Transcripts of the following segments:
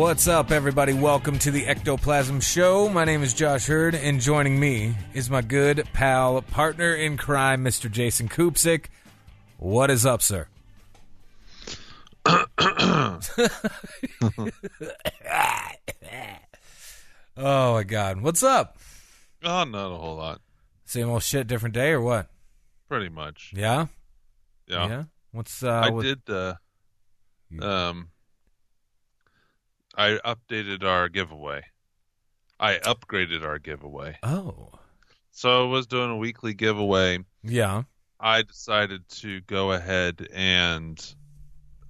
What's up, everybody? Welcome to the Ectoplasm Show. My name is Josh Hurd, and joining me is my good pal, partner in crime, Mr. Jason Kupsik. What is up, sir? oh my God, what's up? Oh, not a whole lot. Same old shit, different day, or what? Pretty much. Yeah, Yeah. What's uh? I what- did. Uh, um, I updated our giveaway. I upgraded our giveaway. Oh, So I was doing a weekly giveaway. yeah. I decided to go ahead and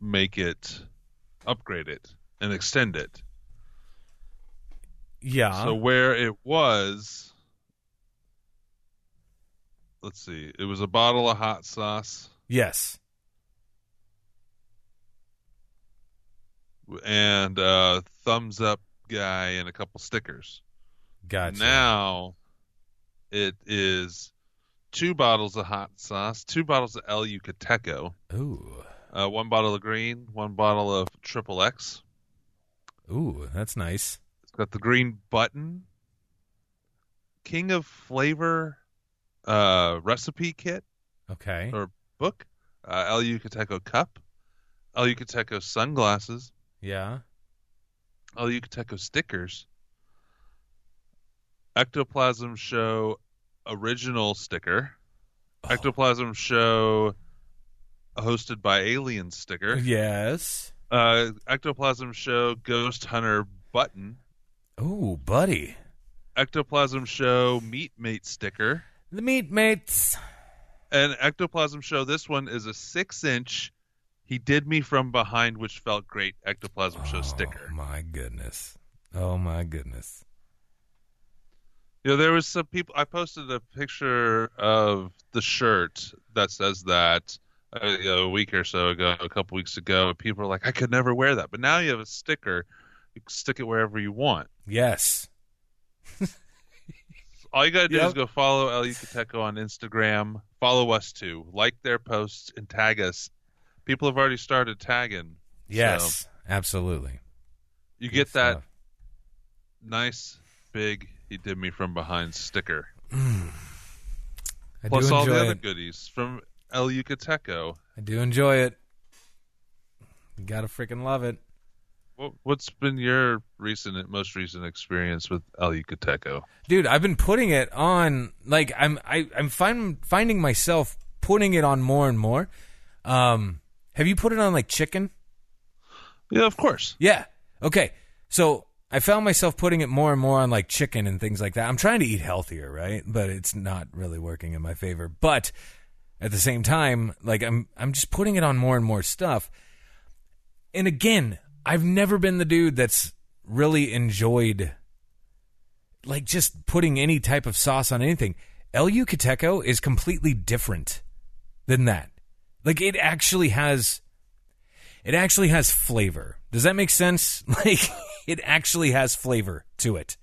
make it, upgrade it, and extend it. Yeah. So where it was, let's see, it was a bottle of hot sauce. yes. And a thumbs up guy and a couple stickers. Gotcha. Now it is two bottles of hot sauce, two bottles of El Yucateco, Ooh. uh, one bottle of green, one bottle of triple X. Ooh, that's nice. It's got the green button, King of Flavor uh, recipe kit Okay. or book, uh, El Yucateco cup, El Yucateco sunglasses, Yeah. El Yucateco stickers, Ectoplasm Show original sticker, Oh. Ectoplasm Show hosted by Alien sticker, Yes. uh, Ectoplasm Show Ghost Hunter button, Ooh, buddy. Ectoplasm Show Meat Mate sticker, The meat mates. and Ectoplasm Show. This one is a six inch. He did me from behind, which felt great. Ectoplasm Show sticker. Oh my goodness. Oh my goodness. You know, there was some people. I posted a picture of the shirt that says that uh, you know, a week or so ago, a couple weeks ago. and People were like, "I could never wear that," but now you have a sticker. You can stick it wherever you want. Yes. All you gotta do Yep. is go follow El Yucateco on Instagram. Follow us too. Like their posts and tag us. People have already started tagging. Yes. Absolutely. You Good get that stuff. nice big "He did me from behind" sticker. I Plus do all enjoy the other it. goodies from El Yucateco. I do enjoy it. You gotta freaking love it. What, what's been your recent, most recent experience with El Yucateco? Dude, I've been putting it on like I'm I, I'm find, finding myself putting it on more and more. Um have you put it on like chicken? Yeah, of course. Yeah. Okay. So I found myself putting it more and more on like chicken and things like that. I'm trying to eat healthier, right? But it's not really working in my favor. But at the same time, like I'm I'm just putting it on more and more stuff. And again, I've never been the dude that's really enjoyed like just putting any type of sauce on anything. El Yucateco is completely different than that. Like it actually has it actually has flavor. Does that make sense? Like it actually has flavor to it.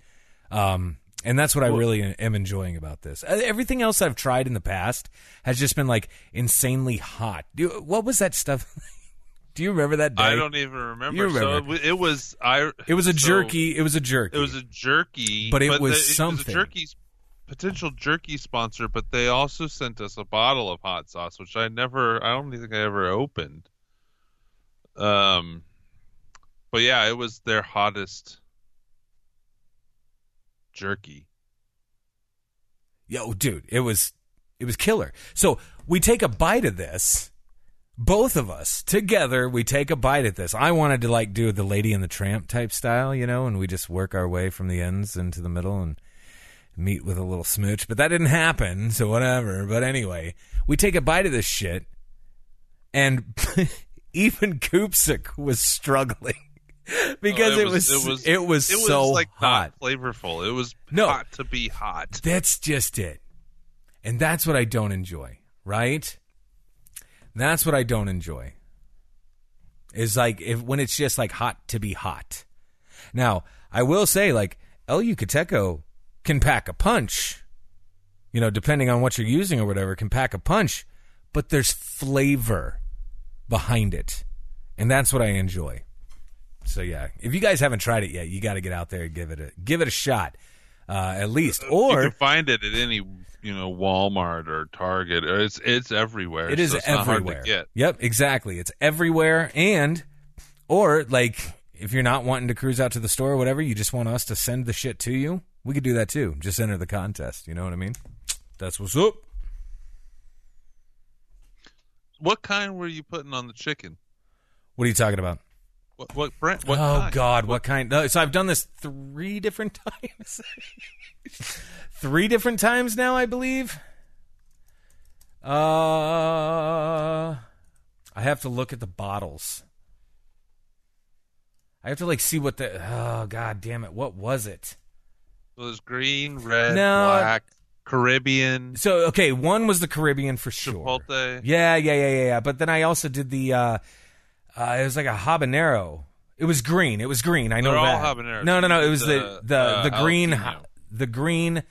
Um and that's what I really am enjoying about this. Uh, Everything else I've tried in the past has just been like insanely hot. What was that stuff? Do you remember that day? I don't even remember. You So remember. it, it was I. It was a so jerky. It was a jerky. It was a jerky, But it was the- It something. was a jerky potential jerky sponsor, but they also sent us a bottle of hot sauce, which I never. I don't think I ever opened. Um, but yeah, it was their hottest jerky. Yo, dude, it was it was killer. So we take a bite of this. Both of us together, we take a bite at this. I wanted to like do the Lady and the Tramp type style, you know, and we just work our way from the ends into the middle and meet with a little smooch. But that didn't happen, so whatever. But anyway, we take a bite of this shit, and even Koopsik was struggling because Oh, it, was, it was it was it was so like hot. flavorful. It was No. hot to be hot. That's just it. And that's what I don't enjoy, right? That's what I don't enjoy. Is like if when it's just like hot to be hot. Now, I will say like El Yucateco can pack a punch. You know, depending on what you're using or whatever, can pack a punch, but there's flavor behind it. And that's what I enjoy. So yeah, if you guys haven't tried it yet, you got to get out there and give it a give it a shot. Uh, at least or you can find it at any you know Walmart or Target. Or it's it's everywhere. It is so it's not hard to everywhere. get. Yep, exactly. It's everywhere. And, or like, if you're not wanting to cruise out to the store or whatever, you just want us to send the shit to you, we could do that too. Just enter the contest. You know what I mean? That's what's up. What kind were you putting on the chicken? What are you talking about? What what brand? What oh, kind? God. What kind? Uh, so I've done this three different times. three different times now, I believe. Uh, I have to look at the bottles. I have to like see what the oh god damn it what was it It was green, red, No. black, Caribbean, so okay one was the Caribbean for sure. Chipotle. yeah yeah yeah yeah yeah. But then I also did the uh, uh it was like a habanero. It was green. It was green. I know They're all that. habaneros. no no no. It was the The, the uh, the green jalapeno. the green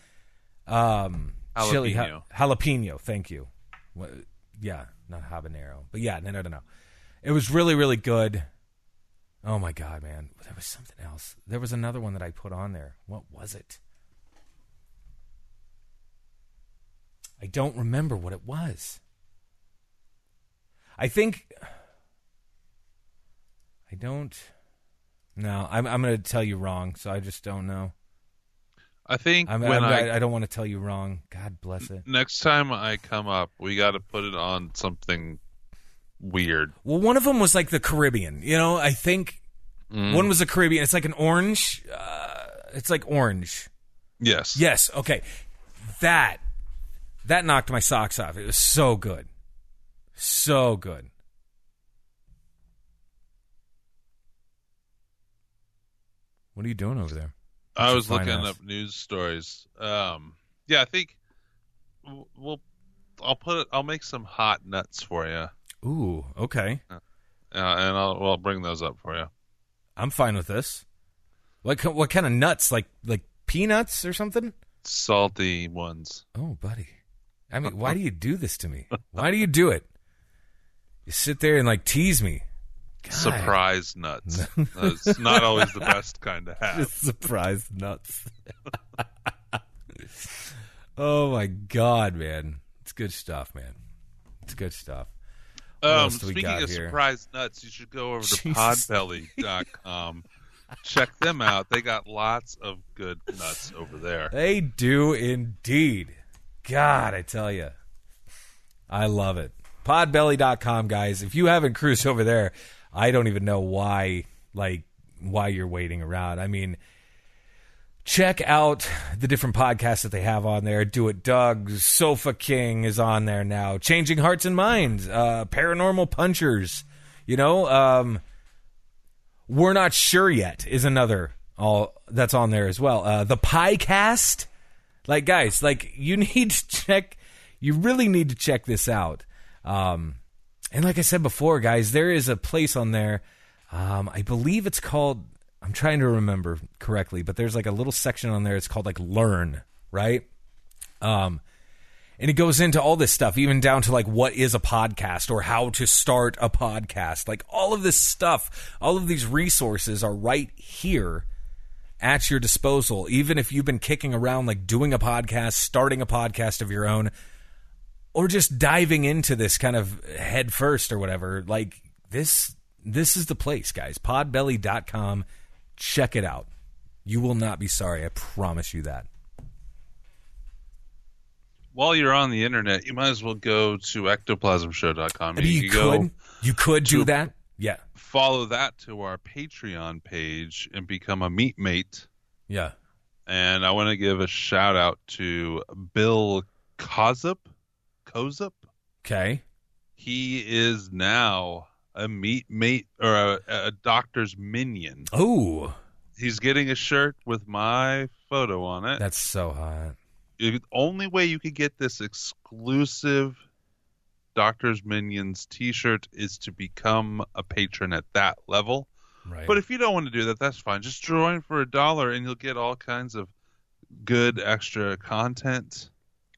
um chili ha- jalapeno. thank you. What- yeah not habanero. But yeah no no no no. It was really really good oh my god man there was something else there was another one that I put on there what was it I don't remember what it was. I think I don't. No, I'm I'm going to tell you wrong, so I just don't know. I think I'm, when I'm, I, I, I don't want to tell you wrong. God bless it. next time I come up, we got to put it on something weird. Well, one of them was like the Caribbean. You know, I think one was the Caribbean. It's like an orange. Uh, it's like orange. Yes. Yes. Okay. That that knocked my socks off. It was so good, so good. What are you doing over there? I was looking ass? up news stories. Um, yeah, I think we'll. I'll put it. I'll make some hot nuts for you, Ooh, okay. and I'll, well, I'll bring those up for you. I'm fine with this. What what kind of nuts? Like like peanuts or something? Salty ones. Oh, buddy. I mean, why do you do this to me? Why do you do it? You sit there and like tease me. God. Surprise nuts. It's not always the best kind to have. Surprise nuts. oh my god, man. It's good stuff, man. It's good stuff. Um, else do we speaking of here? surprise nuts, you should go over to Jesus. podbelly.com. Check them out. They got lots of good nuts over there. They do indeed. God, I tell you. I love it. Podbelly.com, guys. If you haven't cruised over there, I don't even know why, like, why you're waiting around. I mean, check out the different podcasts that they have on there. Do It Doug, Sofa King is on there now. Changing Hearts and Minds, uh, Paranormal Punchers. You know, um, we're not sure yet is another all that's on there as well. Uh, the Piecast, like guys, like you need to check. You really need to check this out. Um, and like I said before, guys, there is a place on there. Um, I believe it's called. I'm trying to remember correctly, but there's like a little section on there. It's called like Learn, right? Um, and it goes into all this stuff, even down to like what is a podcast or how to start a podcast. Like all of this stuff, all of these resources are right here at your disposal. Even if you've been kicking around like doing a podcast, starting a podcast of your own, or just diving into this kind of head first or whatever, like this this is the place, guys. Podbelly.com. Check it out. You will not be sorry. I promise you that. While you're on the internet, you might as well go to ectoplasmshow.com. you, can could go you could do that. Yeah. follow that to our Patreon page and become a meat mate. Yeah. And I want to give a shout out to Bill Kozup. Kozup? Okay. he is now a meat mate or a, a doctor's minion. Oh, He's getting a shirt with my photo on it. that's so hot. the only way you could get this exclusive Doctor's Minions T-shirt is to become a patron at that level. Right. But if you don't want to do that, that's fine. Just join for a dollar, and you'll get all kinds of good extra content,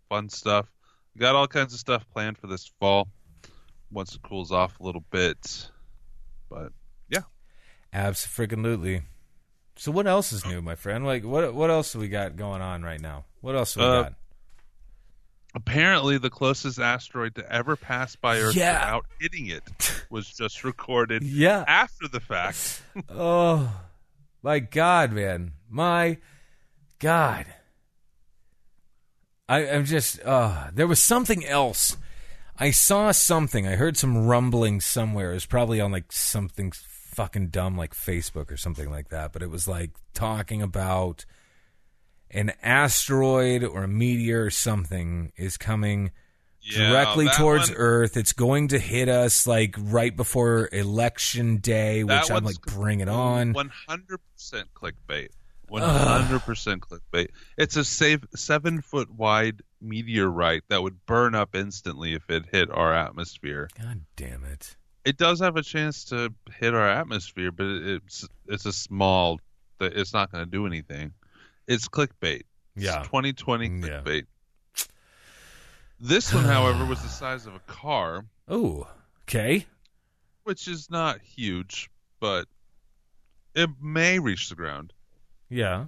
fun stuff. We got all kinds of stuff planned for this fall once it cools off a little bit. But yeah, Absolutely. So what else is new, my friend? Like what what else do we got going on right now? What else do we Uh, got? apparently, the closest asteroid to ever pass by Earth Yeah. without hitting it was just recorded Yeah. after the fact. Oh my god, man. My god. I, I'm just uh there was something else. I saw something. I heard some rumbling somewhere. It was probably on like something fucking dumb like Facebook or something like that. But it was like talking about an asteroid or a meteor or something is coming Yeah, directly towards one- Earth. It's going to hit us like right before election day, which I'm like, bring it on. One hundred percent clickbait. One hundred percent clickbait. It's a safe seven foot wide meteorite that would burn up instantly if it hit our atmosphere. God damn it. It does have a chance to hit our atmosphere, but it's it's a small. It's not going to do anything. It's clickbait. Yeah. twenty twenty Yeah. clickbait. This one, however, was the size of a car, Oh, okay. which is not huge, but it may reach the ground. Yeah.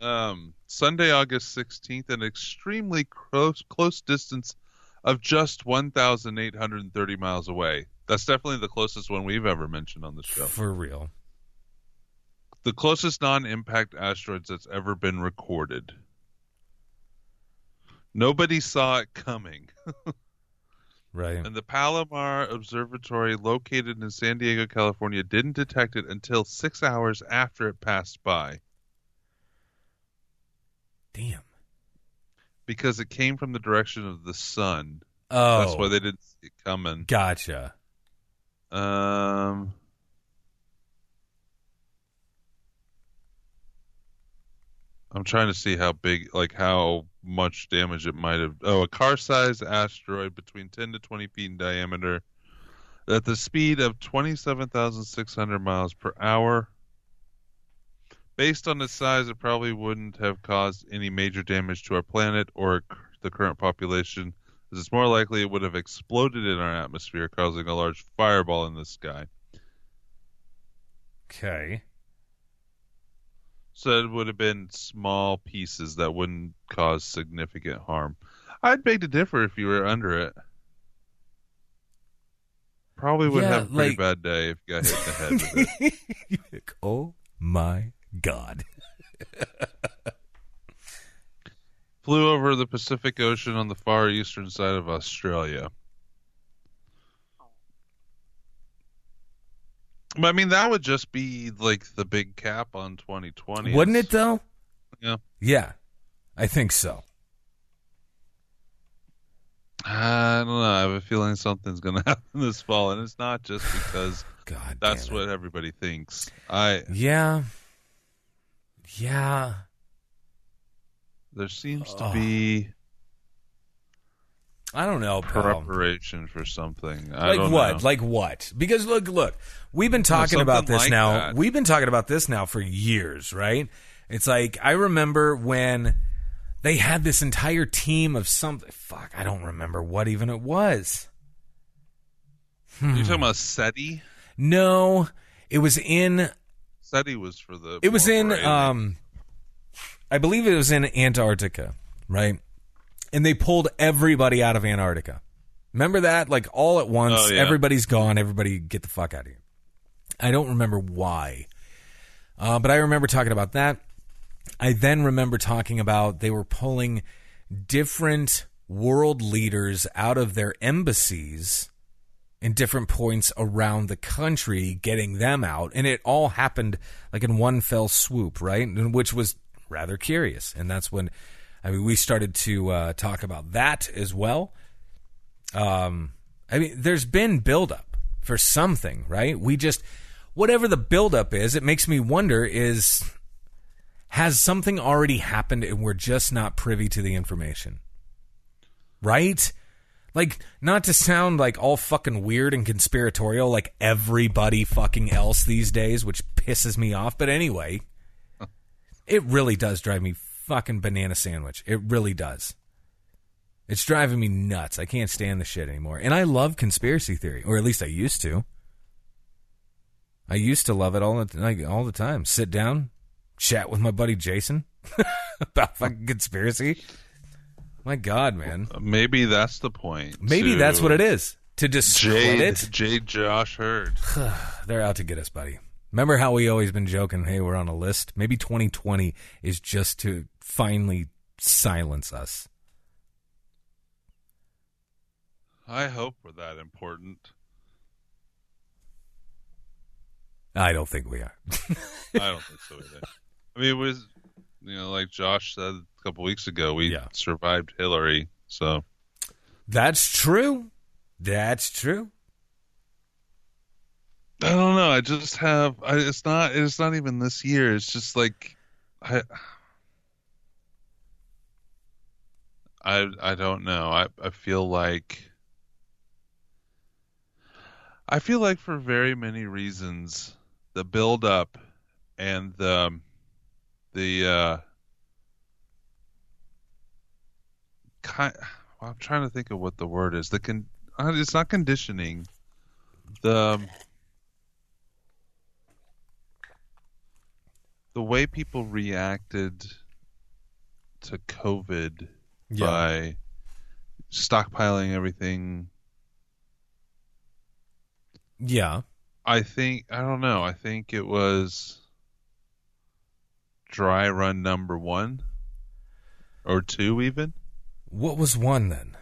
Um, Sunday, August 16th, an extremely close close distance of just 1,830 miles away. That's definitely the closest one we've ever mentioned on the show. For real. The closest non-impact asteroids that's ever been recorded. Nobody saw it coming. Right. And the Palomar Observatory, located in San Diego, California, didn't detect it until six hours after it passed by Damn. because it came from the direction of the sun. Oh. That's why they didn't see it coming. Gotcha. Um, I'm trying to see how big, like how much damage it might have. Oh, a car-sized asteroid between 10 to 20 feet in diameter, at the speed of 27,600 miles per hour. Based on its size, it probably wouldn't have caused any major damage to our planet or the current population, as it's more likely it would have exploded in our atmosphere, causing a large fireball in the sky. Okay. So it would have been small pieces that wouldn't cause significant harm. I'd beg to differ if you were under it. Probably would Yeah, have a pretty like- bad day if you got hit in the head with it. oh my god. Flew over the Pacific Ocean on the far eastern side of Australia. But, I mean, that would just be like the big cap on 2020. Wouldn't it though? Yeah. Yeah. I think so. I don't know. I have a feeling something's going to happen this fall, and it's not just because God that's what everybody thinks. I Yeah. Yeah. there seems to be I don't know, pal. preparation for something. I like what? know. Like what? Because look, look, we've been talking about this like now. that. We've been talking about this now for years, right? It's like I remember when they had this entire team of something. Fuck, I don't remember what even it was. you hmm. talking about SETI? No, it was in. SETI was for the. It was in. Um, I believe it was in Antarctica, right? And they pulled everybody out of Antarctica. Remember that? Like all at once, Oh, yeah. everybody's gone. Everybody get the fuck out of here. I don't remember why, uh, but I remember talking about that. I then remember talking about they were pulling different world leaders out of their embassies in different points around the country, getting them out. And it all happened like in one fell swoop, right? Which was rather curious. And that's when, I mean, we started to uh, talk about that as well. Um, I mean, there's been buildup for something, right? We just, whatever the buildup is, it makes me wonder is, has something already happened and we're just not privy to the information? Right? Like, not to sound like all fucking weird and conspiratorial like everybody fucking else these days, which pisses me off, but anyway, it really does drive me fucking banana sandwich. It really does. It's driving me nuts. I can't stand the shit anymore. And I love conspiracy theory, or at least I used to. I used to love it all the, like all the time. Sit down, chat with my buddy Jason about fucking conspiracy. My God, man. Maybe that's the point. Maybe to that's what it is. To discredit. Jade Josh Hurd. They're out to get us, buddy. Remember how we always been joking, hey, we're on a list? Maybe 2020 is just to finally silence us. I hope we're that important. I don't think we are. I don't think so either. I mean, it was, you know, like Josh said couple weeks ago, we Yeah. survived Hillary. So That's true. That's true. I don't know. I just have. I, it's not. It's not even this year. It's just like, I. I I don't know. I I feel like. I feel like for very many reasons, the build up and the the uh kind. I'm trying to think of what the word is. The con. uh, It's not conditioning. The the way people reacted to COVID Yeah. by stockpiling everything, Yeah. I think I don't know. I think it was dry run number one or two, even. What was one then?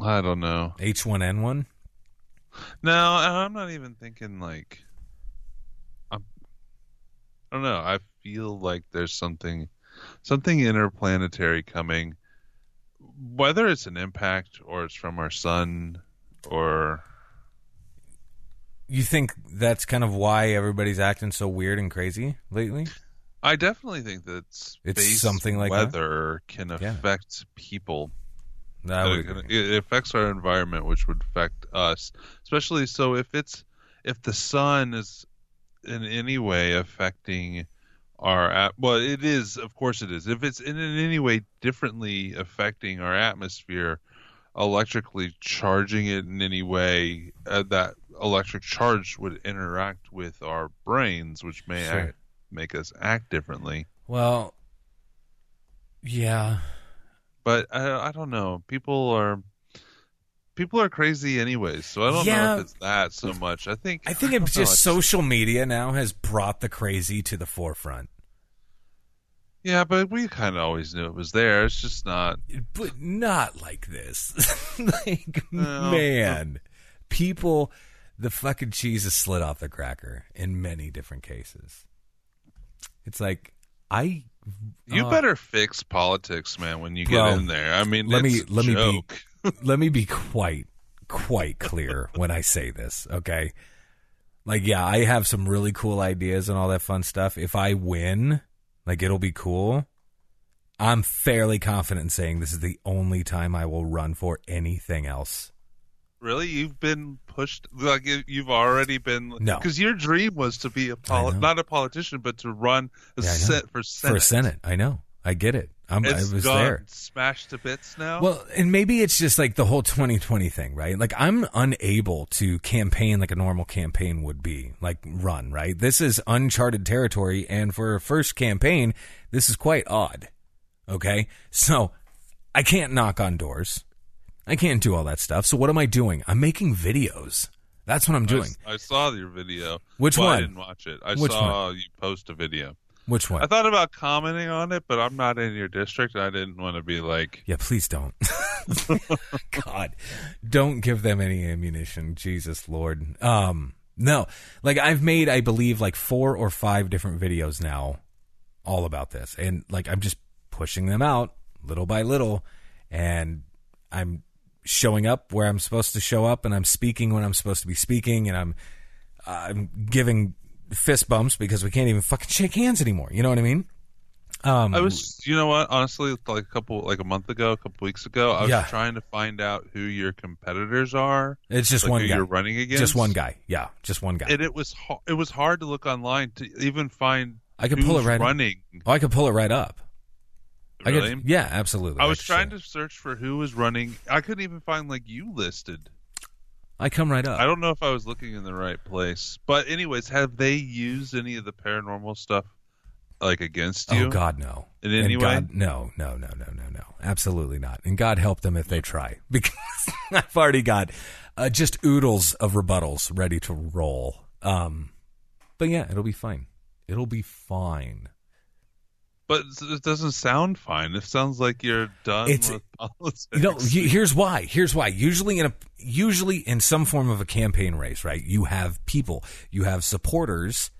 I don't know. H1N1? No, I'm not even thinking like. I'm, I don't know. I feel like there's something, something interplanetary coming. Whether it's an impact or it's from our sun, or You think that's kind of why everybody's acting so weird and crazy lately? I definitely think that It's space something like that? weather can Yeah. affect people. I would it, it affects our environment, which would affect us, especially so if it's if the sun is in any way affecting our at well, it is of course it is. If it's in, in any way differently affecting our atmosphere, electrically charging it in any way, uh, that electric charge would interact with our brains, which may Sure. act, make us act differently. Well, yeah. but I, I don't know. People are people are crazy anyways, so I don't know if it's that so much. I think I think don't it's know, just social media now has brought the crazy to the forefront. yeah, but we kind of always knew it was there. It's just not. But not like this. like, No. man, people, the fucking cheese is slid off the cracker in many different cases. It's like, I. You uh, better fix politics, man. When you Bro, get in there, I mean, let me- let me be- let me be quite quite clear when I say this, okay? Like yeah, I have some really cool ideas and all that fun stuff. If I win, like it'll be cool. I'm fairly confident in saying this is the only time I will run for anything else. Really, you've been pushed like you- you've already been No. because your dream was to be a poli- not a politician, but to run a Yeah, set for senate. For Senate, I know. I get it. I'm, I was gone there. smashed to bits now. Well, and maybe it's just like the whole 2020 thing, right? Like I'm unable to campaign like a normal campaign would be, like run, right? This is uncharted territory and for a first campaign, this is quite odd. Okay? So, I can't knock on doors. I can't do all that stuff. So what am I doing? I'm making videos. That's what I'm I doing. s- I, saw your video. Which Well, I didn't watch it. I Which saw you post a video. Which one? I thought about commenting on it, but I'm not in your district. and I didn't want to be like, Yeah, please don't. God, don't give them any ammunition. Jesus Lord. Um, no, like I've made, I believe, like four or five different videos now, all about this, and like I'm just pushing them out little by little, and I'm showing up where I'm supposed to show up, and I'm speaking when I'm supposed to be speaking, and I'm I'm giving fist bumps because we can't even fucking shake hands anymore. You know what I mean? Um, I was, you know what? Honestly, like a couple, like a month ago, a couple weeks ago, I was Yeah. trying to find out who your competitors are. It's just like one who guy. you're running against. Just one guy. Yeah, just one guy. And it was it was hard to look online to even find. I could pull it right. running. Oh, I could pull it right up. I Really? could. Yeah, absolutely. I was trying to search for who was running. I couldn't even find like you listed. I come right up. I don't know if I was looking in the right place. But anyways, have they used any of the paranormal stuff like against you? Oh God, no. In And any way? God, no, no, no, no, no, no. Absolutely not. And God help them if they try, because I've already got uh, just oodles of rebuttals ready to roll. Um, but yeah, it'll be fine. It'll be fine. But it doesn't sound fine. It sounds like you're done It's- with politics. You know, here's why. Here's why. Usually in a usually in some form of a campaign race, right? You have people, you have supporters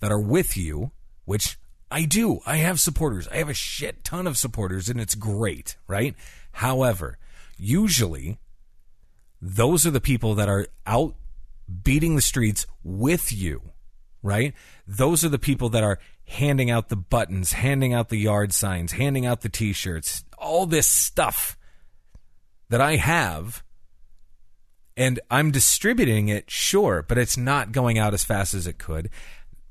that are with you, which I do. I have supporters. I have a shit ton of supporters and it's great, right? However, usually those are the people that are out beating the streets with you, right? Those are the people that are handing out the buttons, handing out the yard signs, handing out the t shirts, all this stuff that I have. And I'm distributing it, sure, but it's not going out as fast as it could.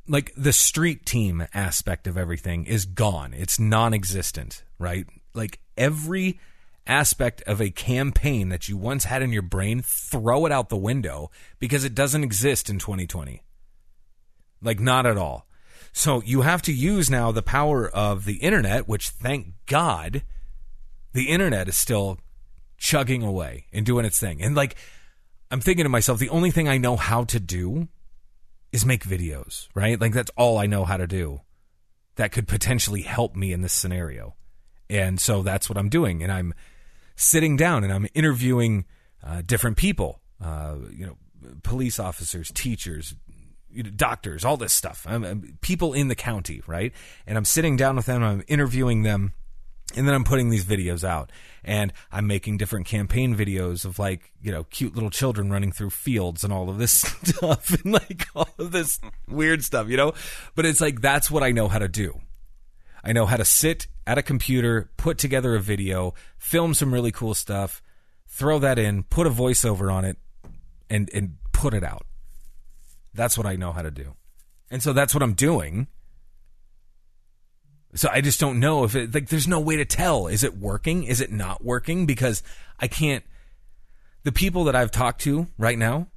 Like the street team aspect of everything is gone. It's non existent, right? Like every aspect of a campaign that you once had in your brain, throw it out the window because it doesn't exist in 2020. Like, not at all. So you have to use now the power of the internet, which thank God the internet is still chugging away and doing its thing. And like, I'm thinking to myself, the only thing I know how to do is make videos, right? Like, that's all I know how to do that could potentially help me in this scenario. And so that's what I'm doing. And I'm sitting down and I'm interviewing uh, different people, uh, you know, police officers, teachers, you know, doctors, all this stuff. I'm, I'm- people in the county, right? And I'm sitting down with them, I'm interviewing them, and then I'm putting these videos out. And I'm making different campaign videos of like, you know, cute little children running through fields and all of this stuff and like all of this weird stuff, you know? But it's like, that's what I know how to do. I know how to sit at a computer, put together a video, film some really cool stuff, throw that in, put a voiceover on it, and and put it out. That's what I know how to do. And so that's what I'm doing. So I just don't know if it like there's no way to tell is it working? Is it not working because I can't the people that I've talked to right now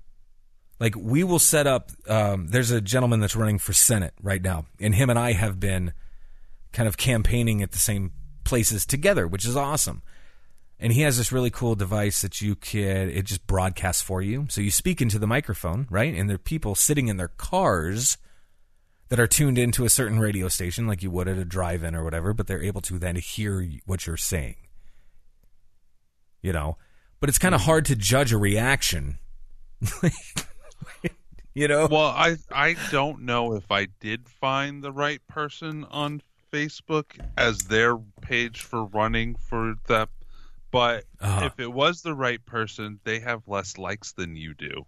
like we will set up um, there's a gentleman that's running for senate right now and him and I have been kind of campaigning at the same places together, which is awesome. And he has this really cool device that you can it just broadcasts for you. So you speak into the microphone, right? And there are people sitting in their cars that are tuned into a certain radio station like you would at a drive-in or whatever, but they're able to then hear what you're saying. You know, but it's kind of hmm. hard to judge a reaction. you know? Well, I I don't know if I did find the right person on Facebook as their page for running for that, but Uh-huh. if it was the right person, they have less likes than you do.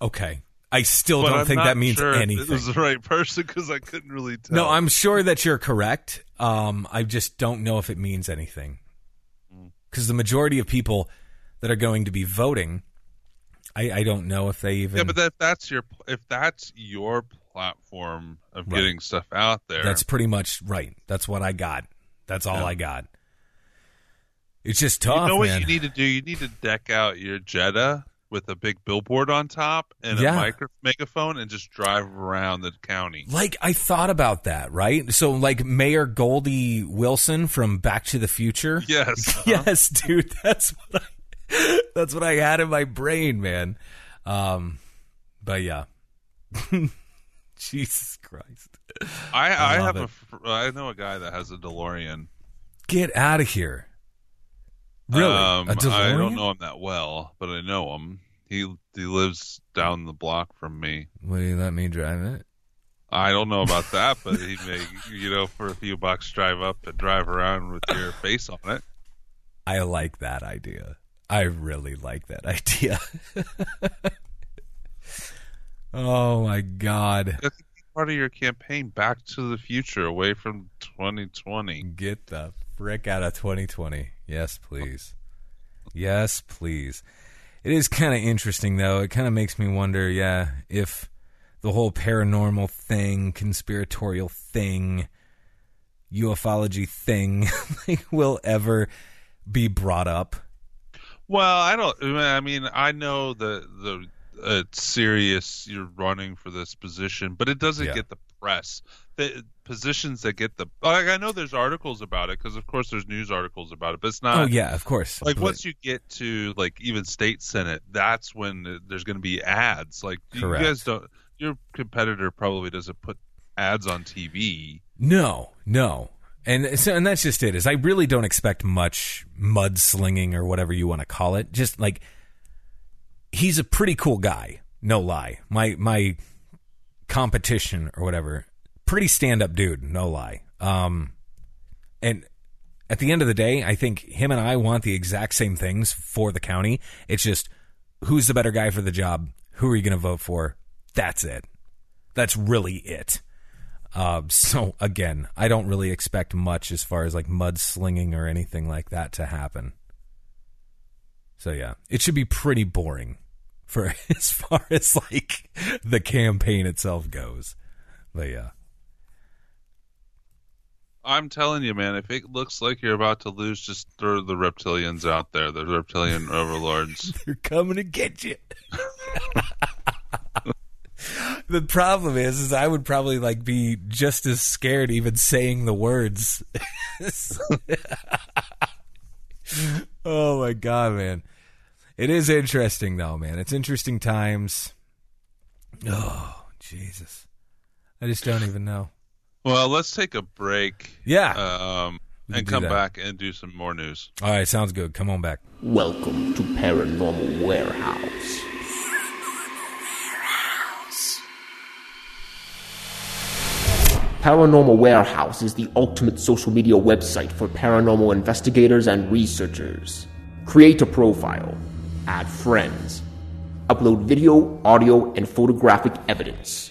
Okay. I still But don't I'm think that means sure anything. It was the right person because I couldn't really tell. No, I'm sure that you're correct. Um, I just don't know if it means anything. Mm. Because the majority of people that are going to be voting, I, I don't know if they even. Yeah, but if that's your if that's your platform of Right. getting stuff out there, that's pretty much right. That's what I got. That's all Yeah. I got. It's just tough, you know what you need to do? You need to deck out your Jetta with a big billboard on top and Yeah. a micro- megaphone and just drive around the county. Like I thought about that, right? So like Mayor Goldie Wilson from Back to the Future. Yes. uh-huh. Yes, dude. That's what I that's what I had in my brain, man. Um but yeah. Jesus Christ. I, I I, have a it. fr- I know a guy that has a DeLorean. Get out of here. Really? Um? I don't know him that well, but I know him. He he lives down the block from me. Would he let me drive it? I don't know about that, but he may, you know, for a few bucks, drive up and drive around with your face on it. I like that idea. I really like that idea. oh my god. That's part of your campaign back to the future, away from 2020. Get the frick out of 2020. Yes, please. Yes, please. It is kind of interesting, though. It kind of makes me wonder, yeah, if the whole paranormal thing, conspiratorial thing, ufology thing like, will ever be brought up. Well, I don't. I mean, I know the the uh, serious you're running for this position, but it doesn't Yeah. get the press. The positions that get the like, I know there's articles about it because of course there's news articles about it, but it's not. oh, yeah, of course. Like once you get to like even state senate, that's when there's going to be ads. Like you guys don't. Your competitor probably doesn't put ads on TV. No, no. And so, and that's just it. Is I really don't expect much mudslinging or whatever you want to call it. Just like he's a pretty cool guy, no lie. My my competition or whatever, pretty stand up dude, no lie. Um, and at the end of the day, I think him and I want the exact same things for the county. It's just who's the better guy for the job? Who are you going to vote for? That's it. That's really it. Uh, so again, I don't really expect much as far as like mudslinging or anything like that to happen. So yeah, it should be pretty boring for as far as like the campaign itself goes. But yeah, I'm telling you, man, if it looks like you're about to lose, just throw the reptilians out there, the reptilian overlords. they're coming to get you. the problem is, is I would probably like be just as scared even saying the words. oh my god, man! It is interesting though, man. It's interesting times. Oh Jesus, I just don't even know. Well, let's take a break. Yeah. Um, and come that. back and do some more news. All right, sounds good. Come on back. Welcome to Paranormal Warehouse. Paranormal Warehouse is the ultimate social media website for paranormal investigators and researchers. Create a profile, add friends, upload video, audio, and photographic evidence,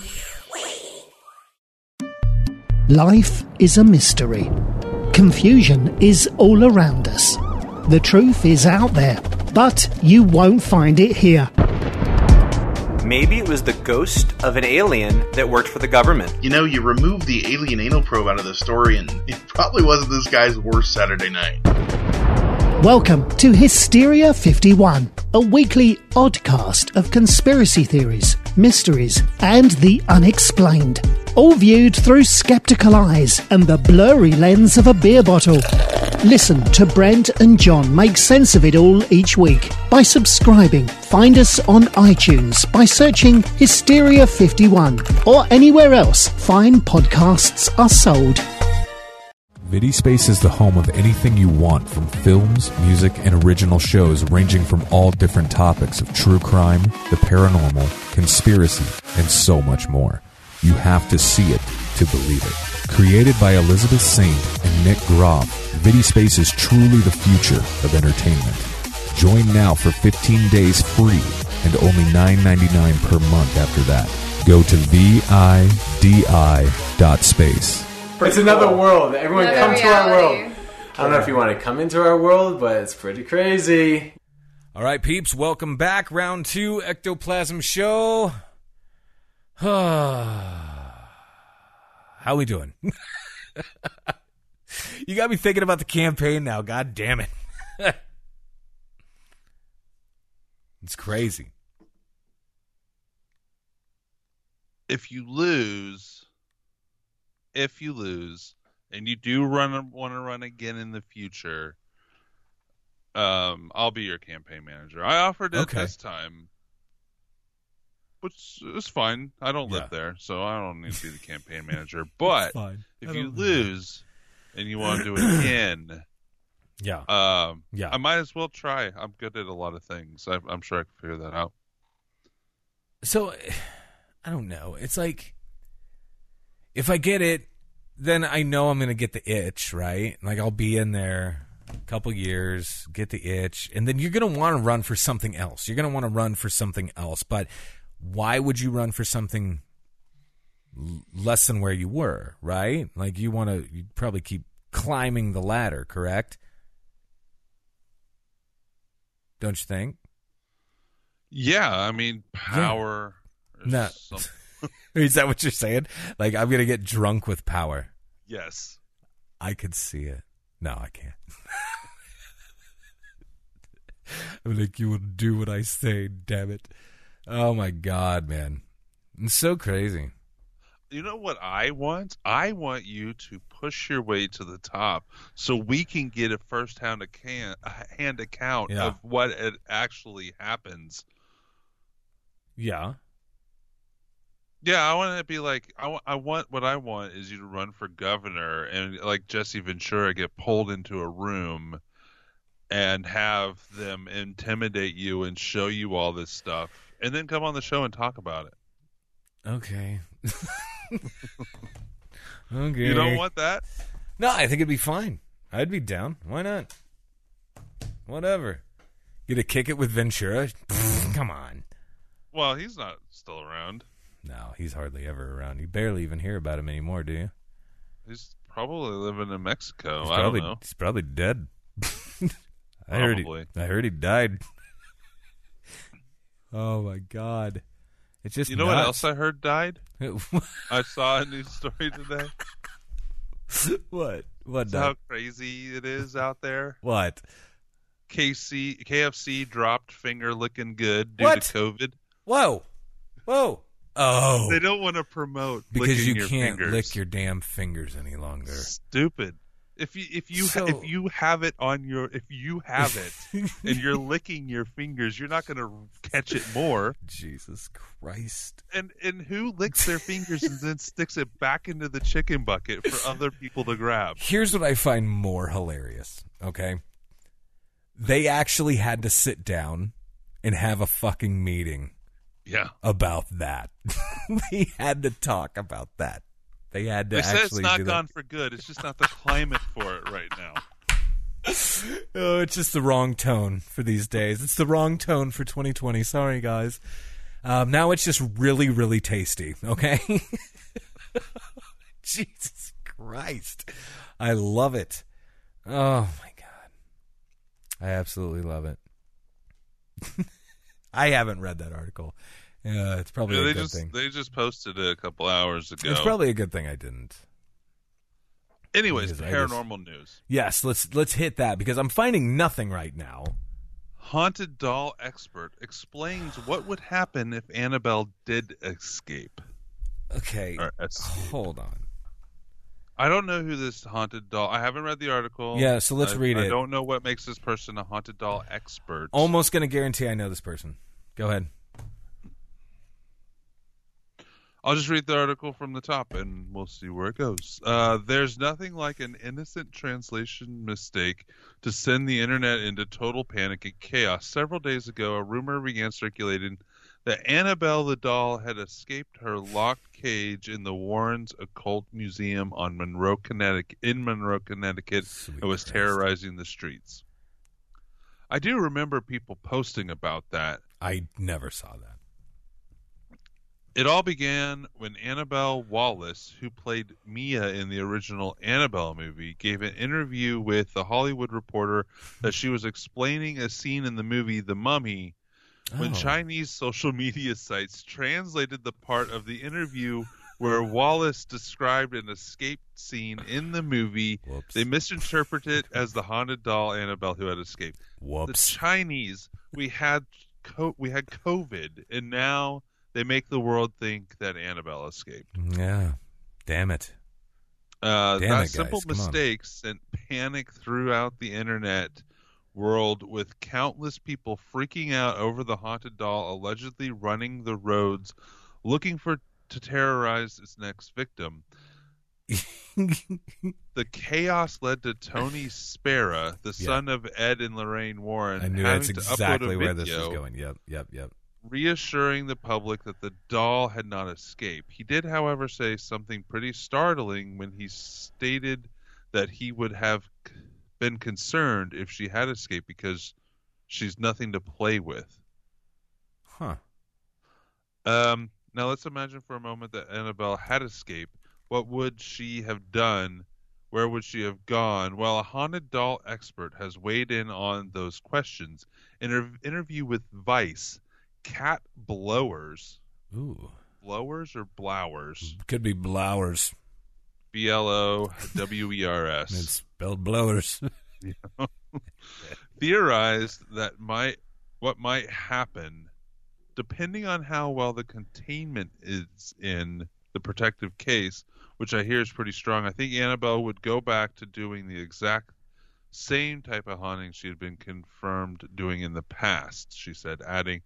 Life is a mystery. Confusion is all around us. The truth is out there, but you won't find it here. Maybe it was the ghost of an alien that worked for the government. You know, you remove the alien anal probe out of the story, and it probably wasn't this guy's worst Saturday night. Welcome to Hysteria 51, a weekly oddcast of conspiracy theories, mysteries, and the unexplained. All viewed through skeptical eyes and the blurry lens of a beer bottle. Listen to Brent and John make sense of it all each week by subscribing. Find us on iTunes by searching Hysteria 51 or anywhere else fine podcasts are sold. VidiSpace is the home of anything you want from films, music, and original shows ranging from all different topics of true crime, the paranormal, conspiracy, and so much more. You have to see it to believe it. Created by Elizabeth Saint and Nick Groff, VidiSpace is truly the future of entertainment. Join now for 15 days free and only $9.99 per month after that. Go to VIDI.space. It's another world. Everyone Another come to our reality. world. I don't know if you want to come into our world, but it's pretty crazy. All right, peeps, welcome back. Round two, Ectoplasm Show. How are we doing? you got me thinking about the campaign now. God damn it. it's crazy. If you lose, if you lose, and you do run want to run again in the future, um, I'll be your campaign manager. I offered it Okay. this time. which is fine. I don't Yeah. live there, so I don't need to be the campaign manager. But if you lose and you want to do it again, Yeah. um, Yeah. I might as well try. I'm good at a lot of things. I, I'm sure I can figure that out. So I don't know. It's like if I get it, then I know I'm going to get the itch, right? Like I'll be in there a couple years, get the itch, and then you're going to want to run for something else. You're going to want to run for something else, but why would you run for something l- less than where you were, right? Like you want to you probably keep climbing the ladder, correct? Don't you think? Yeah, I mean, power. or No. Is that what you're saying? Like I'm gonna get drunk with power. yes. I could see it. No, I can't. I'm like, you will do what I say, damn it. Oh my god, man. It's so crazy. You know what I want? I want you to push your way to the top so we can get a first hand account, hand account Yeah. of what it actually happens. Yeah. Yeah, I want to be like I want. I want what I want is you to run for governor and like Jesse Ventura get pulled into a room and have them intimidate you and show you all this stuff and then come on the show and talk about it. Okay. okay. You don't want that? No, I think it'd be fine. I'd be down. Why not? Whatever. Get to kick it with Ventura? Pfft, Come on. Well, he's not still around. No, he's hardly ever around. You barely even hear about him anymore, do you? He's probably living in Mexico. He's I probably don't know. he's probably dead. I heard he, I heard he died. oh my god. It's just You know what else I heard died? I saw a news story today. What? What how crazy it is out there. What? KC KFC dropped finger licking good due What? to COVID. Whoa. Whoa. Oh. They don't want to promote because you can't fingers. lick your damn fingers any longer. stupid. If you if you So- if you have it on your if you have it and you're licking your fingers, you're not going to catch it more. Jesus Christ. And and who licks their fingers and then sticks it back into the chicken bucket for other people to grab? Here's what I find more hilarious, okay? They actually had to sit down and have a fucking meeting Yeah. about that. they had to talk about that. They had to They said it's not gone that. for good. It's just not the climate for it right now. Oh, it's just the wrong tone for these days. It's the wrong tone for 2020. Sorry, guys. Um, now it's just really, really tasty. Okay. Jesus Christ, I love it. Oh my god, I absolutely love it. I haven't read that article. Yeah, it's probably Yeah, a good just thing. they just posted it a couple hours ago. It's probably a good thing I didn't. Anyways, I just- paranormal news. Yes, let's let's hit that because I'm finding nothing right now. Haunted doll expert explains what would happen if Annabelle did escape. Okay, escape. hold on. I don't know who this haunted doll. I haven't read the article. Yeah, so let's I- read I it. I don't know what makes this person a haunted doll expert. Almost going to guarantee I know this person. Go ahead. I'll just read the article from the top and we'll see where it goes. Uh, there's nothing like an innocent translation mistake to send the internet into total panic and chaos. Several days ago, a rumor began circulating that Annabelle the doll had escaped her locked cage in the Warrens Occult Museum on Monroe, Connecticut, in Monroe, Connecticut, Sweet and was Christ. terrorizing the streets. I do remember people posting about that. I never saw that. It all began when Annabelle Wallis, who played Mia in the original Annabelle movie, gave an interview with the Hollywood Reporter that she was explaining a scene in the movie The Mummy when Oh. Chinese social media sites translated the part of the interview where Wallis described an escape scene in the movie. Whoops. They misinterpreted it as the haunted doll Annabelle who had escaped Whoops. the Chinese we had co- we had COVID, and now they make the world think that Annabelle escaped. Yeah. Damn it. Uh, Damn that it, simple come on. mistake sent panic throughout the internet world with countless people freaking out over the haunted doll allegedly running the roads looking for to terrorize its next victim. the chaos led to Tony Spera, the Yeah. son of Ed and Lorraine Warren, I knew that's exactly where this is going. Yep, yep, yep. reassuring the public that the doll had not escaped. He did, however, say something pretty startling when he stated that he would have been concerned if she had escaped because she's nothing to play with. Huh. Um, now let's imagine for a moment that Annabelle had escaped. What would she have done? Where would she have gone? Well, a haunted doll expert has weighed in on those questions. In an interview with Vice, Kat Blowers, Ooh. blowers or blowers? Could be blowers. B L O W E R S. spelled blowers. Theorized that might what might happen, depending on how well the containment is in the protective case, which I hear is pretty strong. I think Annabelle would go back to doing the exact same type of haunting she had been confirmed doing in the past. She said, adding,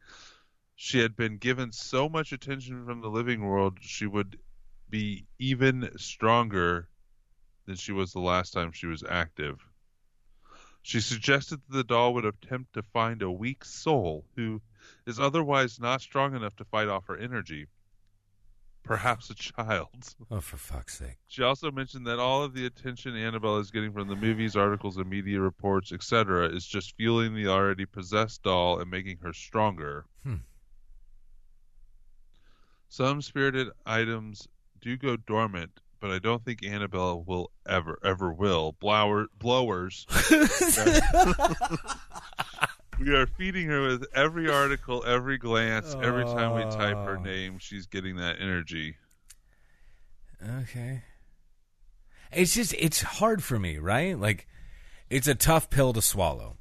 she had been given so much attention from the living world, she would be even stronger than she was the last time she was active. She suggested that the doll would attempt to find a weak soul who is otherwise not strong enough to fight off her energy. Perhaps a child. oh, for fuck's sake. She also mentioned that all of the attention Annabelle is getting from the movies, articles, and media reports, etc., is just fueling the already possessed doll and making her stronger. Hmm. Some spirited items do go dormant, but I don't think Annabelle will ever, ever will. Blower, blowers. we are feeding her with every article, every glance, every time we type her name. She's getting that energy. Okay. It's just it's hard for me, right? Like it's a tough pill to swallow.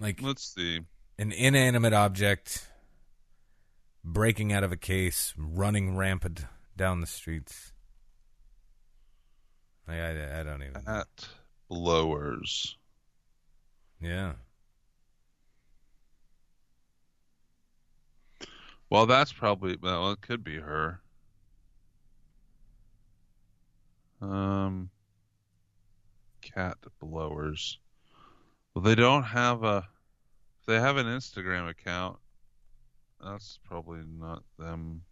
Like Let's see. an inanimate object breaking out of a case, running rampant down the streets. Like, I, I don't even. At blowers. Yeah. Well, that's probably well, it could be her. Um, Kat Blowers. Well, they don't have a. If they have an Instagram account, that's probably not them.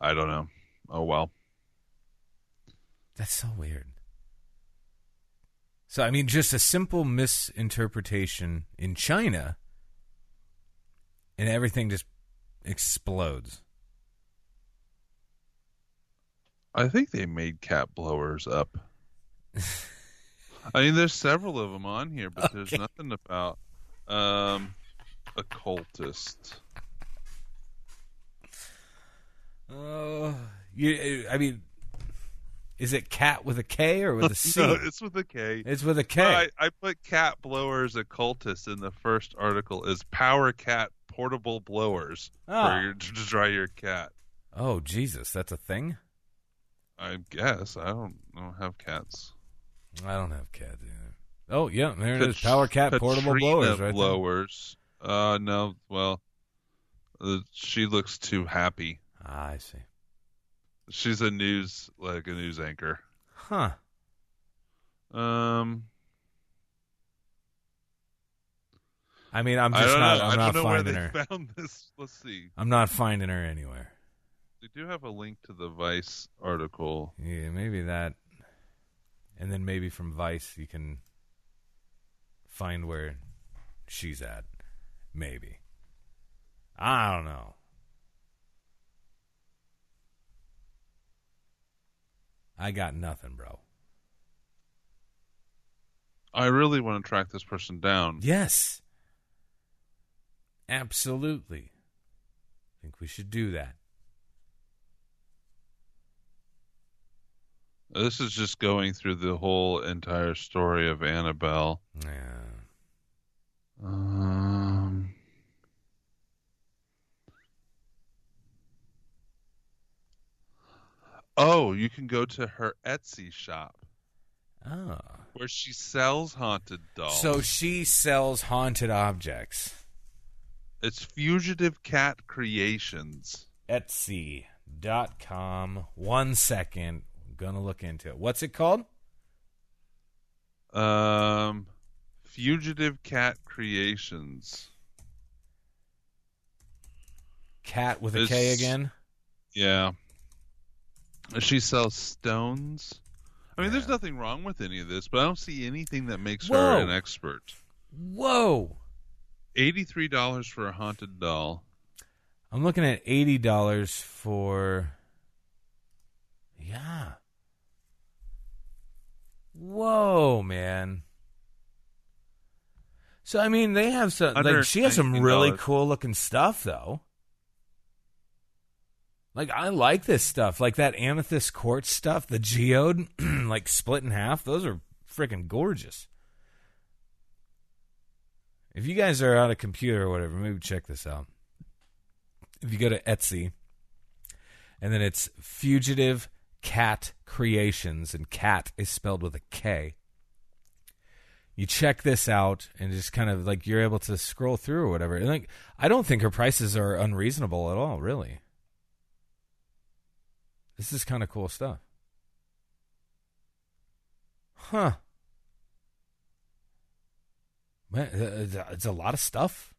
I don't know. Oh well. That's so weird. So I mean, just a simple misinterpretation in China, and everything just explodes. I think they made Kat Blowers up. I mean, there's several of them on here, but there's nothing about um, occultist. Oh, you. I mean, is it cat with a K or with a C? no, it's with a K. it's with a K. I, I put Kat Blowers occultist in the first article as power cat portable blowers Ah. for your, to dry your cat. Oh Jesus, that's a thing. I guess I don't, I don't have cats. I don't have cats either. Oh yeah, there it is. Power cat portable blowers, right? blowers. Uh, no, well, uh, she looks too happy. Ah, I see. She's a news like a news anchor. Huh. Um, I mean, I'm just don't know. I'm I not don't know where finding they her. found this. Let's see. I'm not finding her anywhere. They do have a link to the Vice article. Yeah, maybe that, and then maybe from Vice you can find where she's at. Maybe. I don't know. I got nothing, bro. I really want to track this person down. Yes. Absolutely. I think we should do that. This is just going through the whole entire story of Annabelle. Yeah. Um, oh, you can go to her Etsy shop Oh. where she sells haunted dolls. So she sells haunted objects. it's Fugitive Kat Creations. Etsy.com. One second. I'm gonna look into it. What's it called? Um, Fugitive Kat Creations. Cat with a K It's- again. Yeah. She sells stones. I mean, there's nothing wrong with any of this, but I don't see anything that makes Whoa. her an expert. Whoa. Eighty-three dollars for a haunted doll. I'm looking at eighty dollars for. Yeah. Whoa, man. So I mean, they have some. Like she has some really cool looking stuff, though. Like I like this stuff, like that amethyst quartz stuff, the geode, like split in half. Those are freaking gorgeous. If you guys are on a computer or whatever, maybe check this out. If you go to Etsy, and then it's Fugitive Kat Creations, and cat is spelled with a K. You check this out, and just kind of like you're able to scroll through or whatever. And like, I don't think her prices are unreasonable at all, really. This is kind of cool stuff. Huh. Man, it's a- lot of stuff.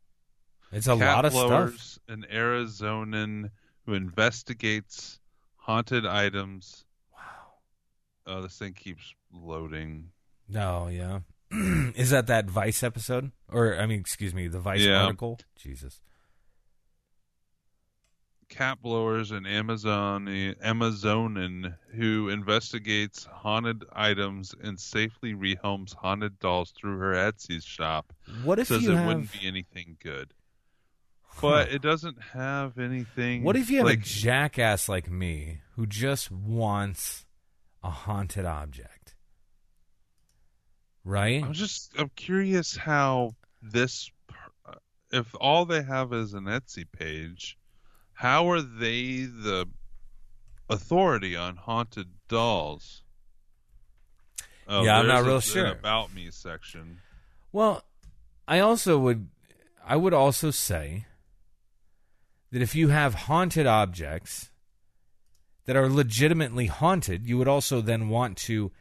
It's a Cat lot of stuff. an Arizonan who investigates haunted items. Wow. Oh, this thing keeps loading. No, yeah. Is that that Vice episode? Or, I mean, excuse me, the Vice Yeah. article? Jesus. Cat blowers an Amazon Amazonan who investigates haunted items and safely rehomes haunted dolls through her Etsy shop. What if says it have- wouldn't be anything good. But it doesn't have anything. What if you have like, a jackass like me who just wants a haunted object? Right? I'm just I'm curious how this uh, if all they have is an Etsy page, how are they the authority on haunted dolls? Oh, Yeah, I'm not real a- sure. About me section. Well, I also would I would also say that if you have haunted objects that are legitimately haunted, you would also then want to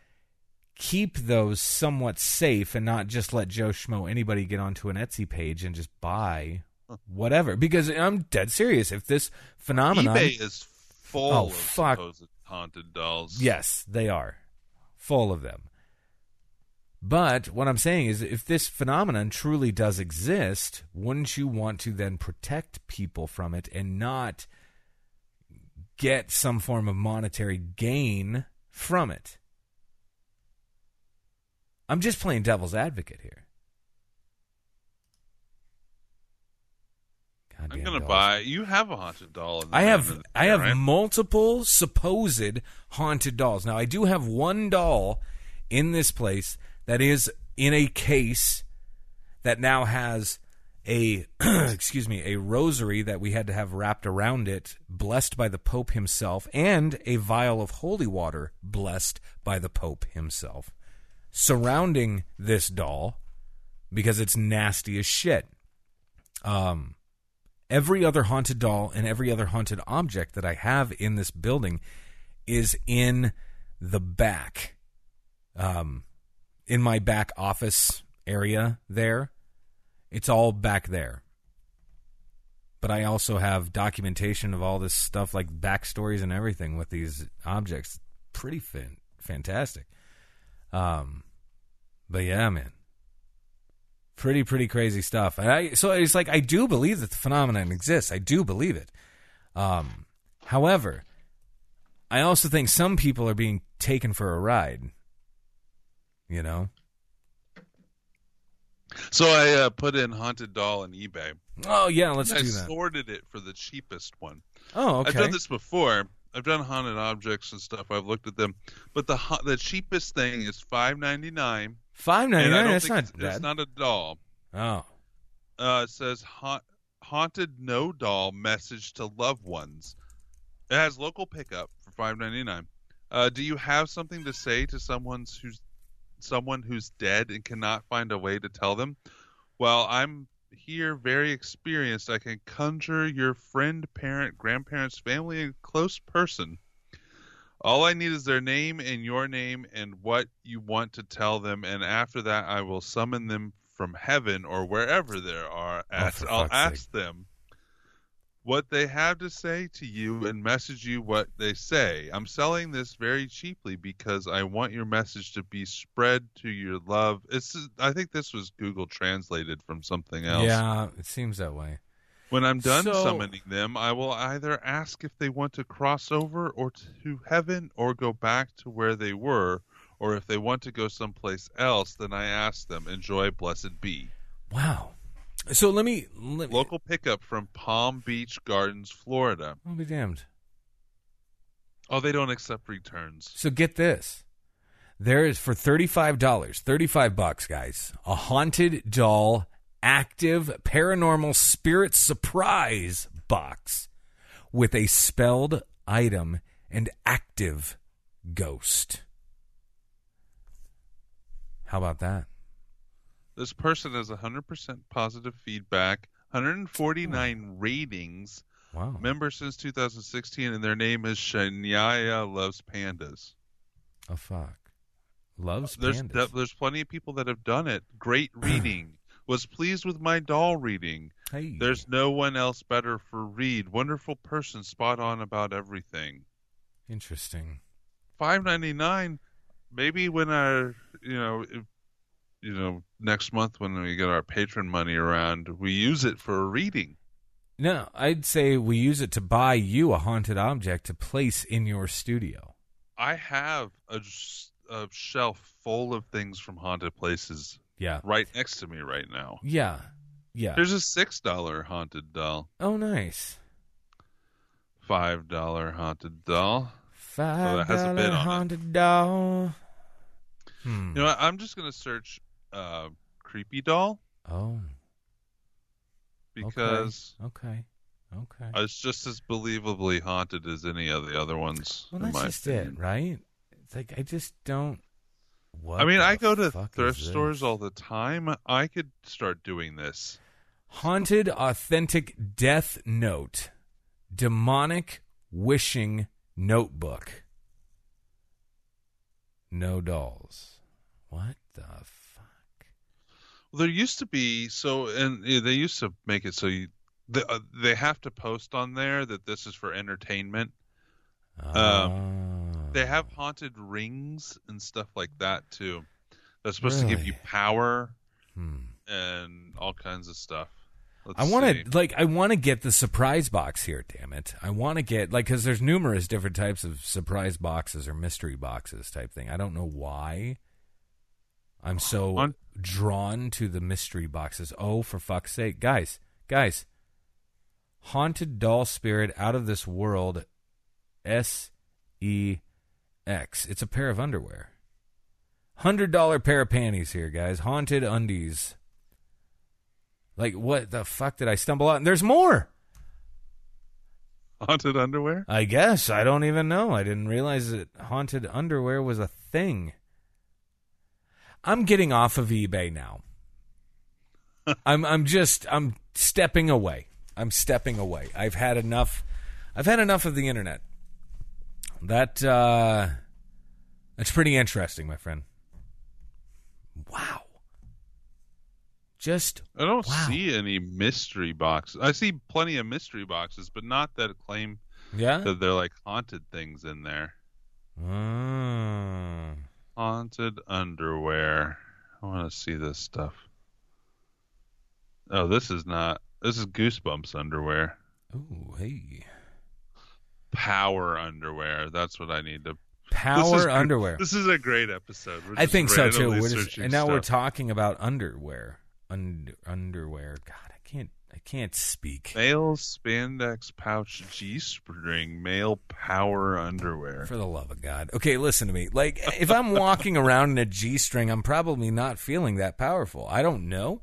keep those somewhat safe and not just let Joe Schmo anybody get onto an Etsy page and just buy whatever. Because I'm dead serious. If this phenomenon eBay is full Oh, of fuck. haunted dolls. Yes, they are. Full of them. But what I'm saying is, if this phenomenon truly does exist, wouldn't you want to then protect people from it and not get some form of monetary gain from it? I'm just playing devil's advocate here. I'm gonna dolls. buy. You have a haunted doll. I have the- I have right? multiple supposed haunted dolls. Now I do have one doll in this place that is in a case that now has a excuse me a rosary that we had to have wrapped around it blessed by the pope himself and a vial of holy water blessed by the pope himself surrounding this doll because it's nasty as shit um every other haunted doll and every other haunted object that I have in this building is in the back, um, in my back office area there. It's all back there. But I also have documentation of all this stuff, like backstories and everything with these objects. Pretty fan- fantastic. Um, but yeah, man pretty pretty crazy stuff. And I, so it's like I do believe that the phenomenon exists. I do believe it. Um, however, I also think some people are being taken for a ride. You know? So I uh, put in haunted doll on eBay. Oh yeah, let's I do that. sorted it for the cheapest one. Oh, okay. I've done this before. I've done haunted objects and stuff. I've looked at them, but the ha- the cheapest thing is five ninety nine. Five ninety nine. That's not it's, bad. It's not a doll. oh, Uh, it says ha- haunted no doll message to loved ones. It has local pickup for five ninety nine. Uh, do you have something to say to someone who's someone who's dead and cannot find a way to tell them? Well, I'm here very experienced. I can conjure your friend, parent, grandparents, family, and close person. All I need is their name and your name and what you want to tell them, and after that, I will summon them from heaven or wherever they are oh, at. for I'll ask sake. them what they have to say to you and message you what they say. I'm selling this very cheaply because I want your message to be spread to your love. It's I think this was Google translated from something else. Yeah, it seems that way. When I'm done So- summoning them, I will either ask if they want to cross over or to heaven or go back to where they were, or if they want to go someplace else, then I ask them, enjoy blessed be. Wow. So let me let me, Local pickup from Palm Beach Gardens, Florida. I'll be damned. Oh, they don't accept returns. So get this. There is for $35, 35 bucks, guys, a haunted doll active paranormal spirit surprise box with a spelled item and active ghost. How about that? This person has 100% positive feedback, 149 ratings, Wow. member since 2016, and their name is Shania Loves Pandas. Oh fuck. Loves There's pandas. th- there's plenty of people that have done it. Great reading. Was pleased with my doll reading. hey. There's no one else better for read. Wonderful person, spot on about everything. interesting. Five ninety nine. Maybe when our you know if, you know next month when we get our Patreon money around, we use it for a reading. No, I'd say we use it to buy you a haunted object to place in your studio. I have a, a shelf full of things from haunted places Yeah. right next to me right now. Yeah. Yeah. There's a six dollar haunted doll, oh, nice. five dollar haunted doll. Five has a bid dollar on haunted doll. Hmm. You know, what? I'm just gonna search uh, creepy doll oh. because Okay. Okay. it's just as believably haunted as any of the other ones. well, that's just opinion. it, right? It's like I just don't. What I mean, I go to thrift stores all the time. I could start doing this. Haunted authentic death note, demonic wishing notebook. No dolls. What the fuck? Well, there used to be so, and they used to make it so you they, uh, they have to post on there that this is for entertainment. Um, Oh. They have haunted rings and stuff like that too. That's supposed to give you power Hmm. and all kinds of stuff. Let's I want to like I want to get the surprise box here. Damn it! I want to get like because there's numerous different types of surprise boxes or mystery boxes type thing. I don't know why. I'm so On- drawn to the mystery boxes. Oh, for fuck's sake, guys, guys! Haunted doll spirit out of this world. S E X. It's a pair of underwear. Hundred dollar pair of panties here, guys. Haunted undies. Like what the fuck did I stumble on? There's more. haunted underwear. I guess I don't even know. I didn't realize that haunted underwear was a thing. I'm getting off of eBay now. I'm I'm just I'm stepping away. I'm stepping away. I've had enough. I've had enough of the internet. That uh that's pretty interesting, my friend. Wow. Just I don't Wow. see any mystery boxes. I see plenty of mystery boxes, but not that claim yeah. that they're like haunted things in there. Mm. Haunted underwear. I want to see this stuff. Oh, this is not. This is Goosebumps underwear. Ooh, hey. Power underwear. That's what I need to. Power This is underwear. This is a great episode. We're I think so too. Just, and now we're talking about underwear. Under, underwear. God, I can't. I can't speak. male spandex pouch G-string male power underwear. For the love of God. Okay, listen to me. Like, if I'm walking around in a G string, I'm probably not feeling that powerful. I don't know.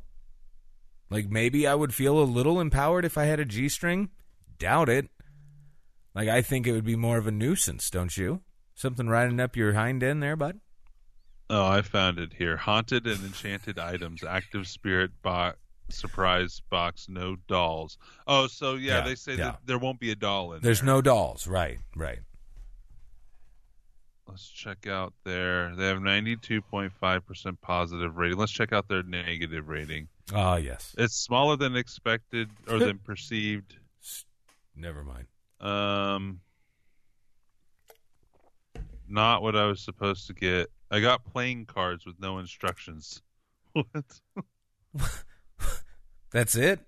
Like, maybe I would feel a little empowered if I had a G string. Doubt it. Like, I think it would be more of a nuisance, don't you? Something riding up your hind end there, bud? Oh, I found it here. Haunted and enchanted items, active spirit box, surprise box, no dolls. Oh, so yeah, Yeah, they say yeah. that there won't be a doll in There's there. no dolls. Right, right. Let's check out their. They have 92.5% positive rating. Let's check out their negative rating. Oh, yes. It's smaller than expected or than perceived. Never mind. Um, not what I was supposed to get. I got playing cards with no instructions. What? That's it?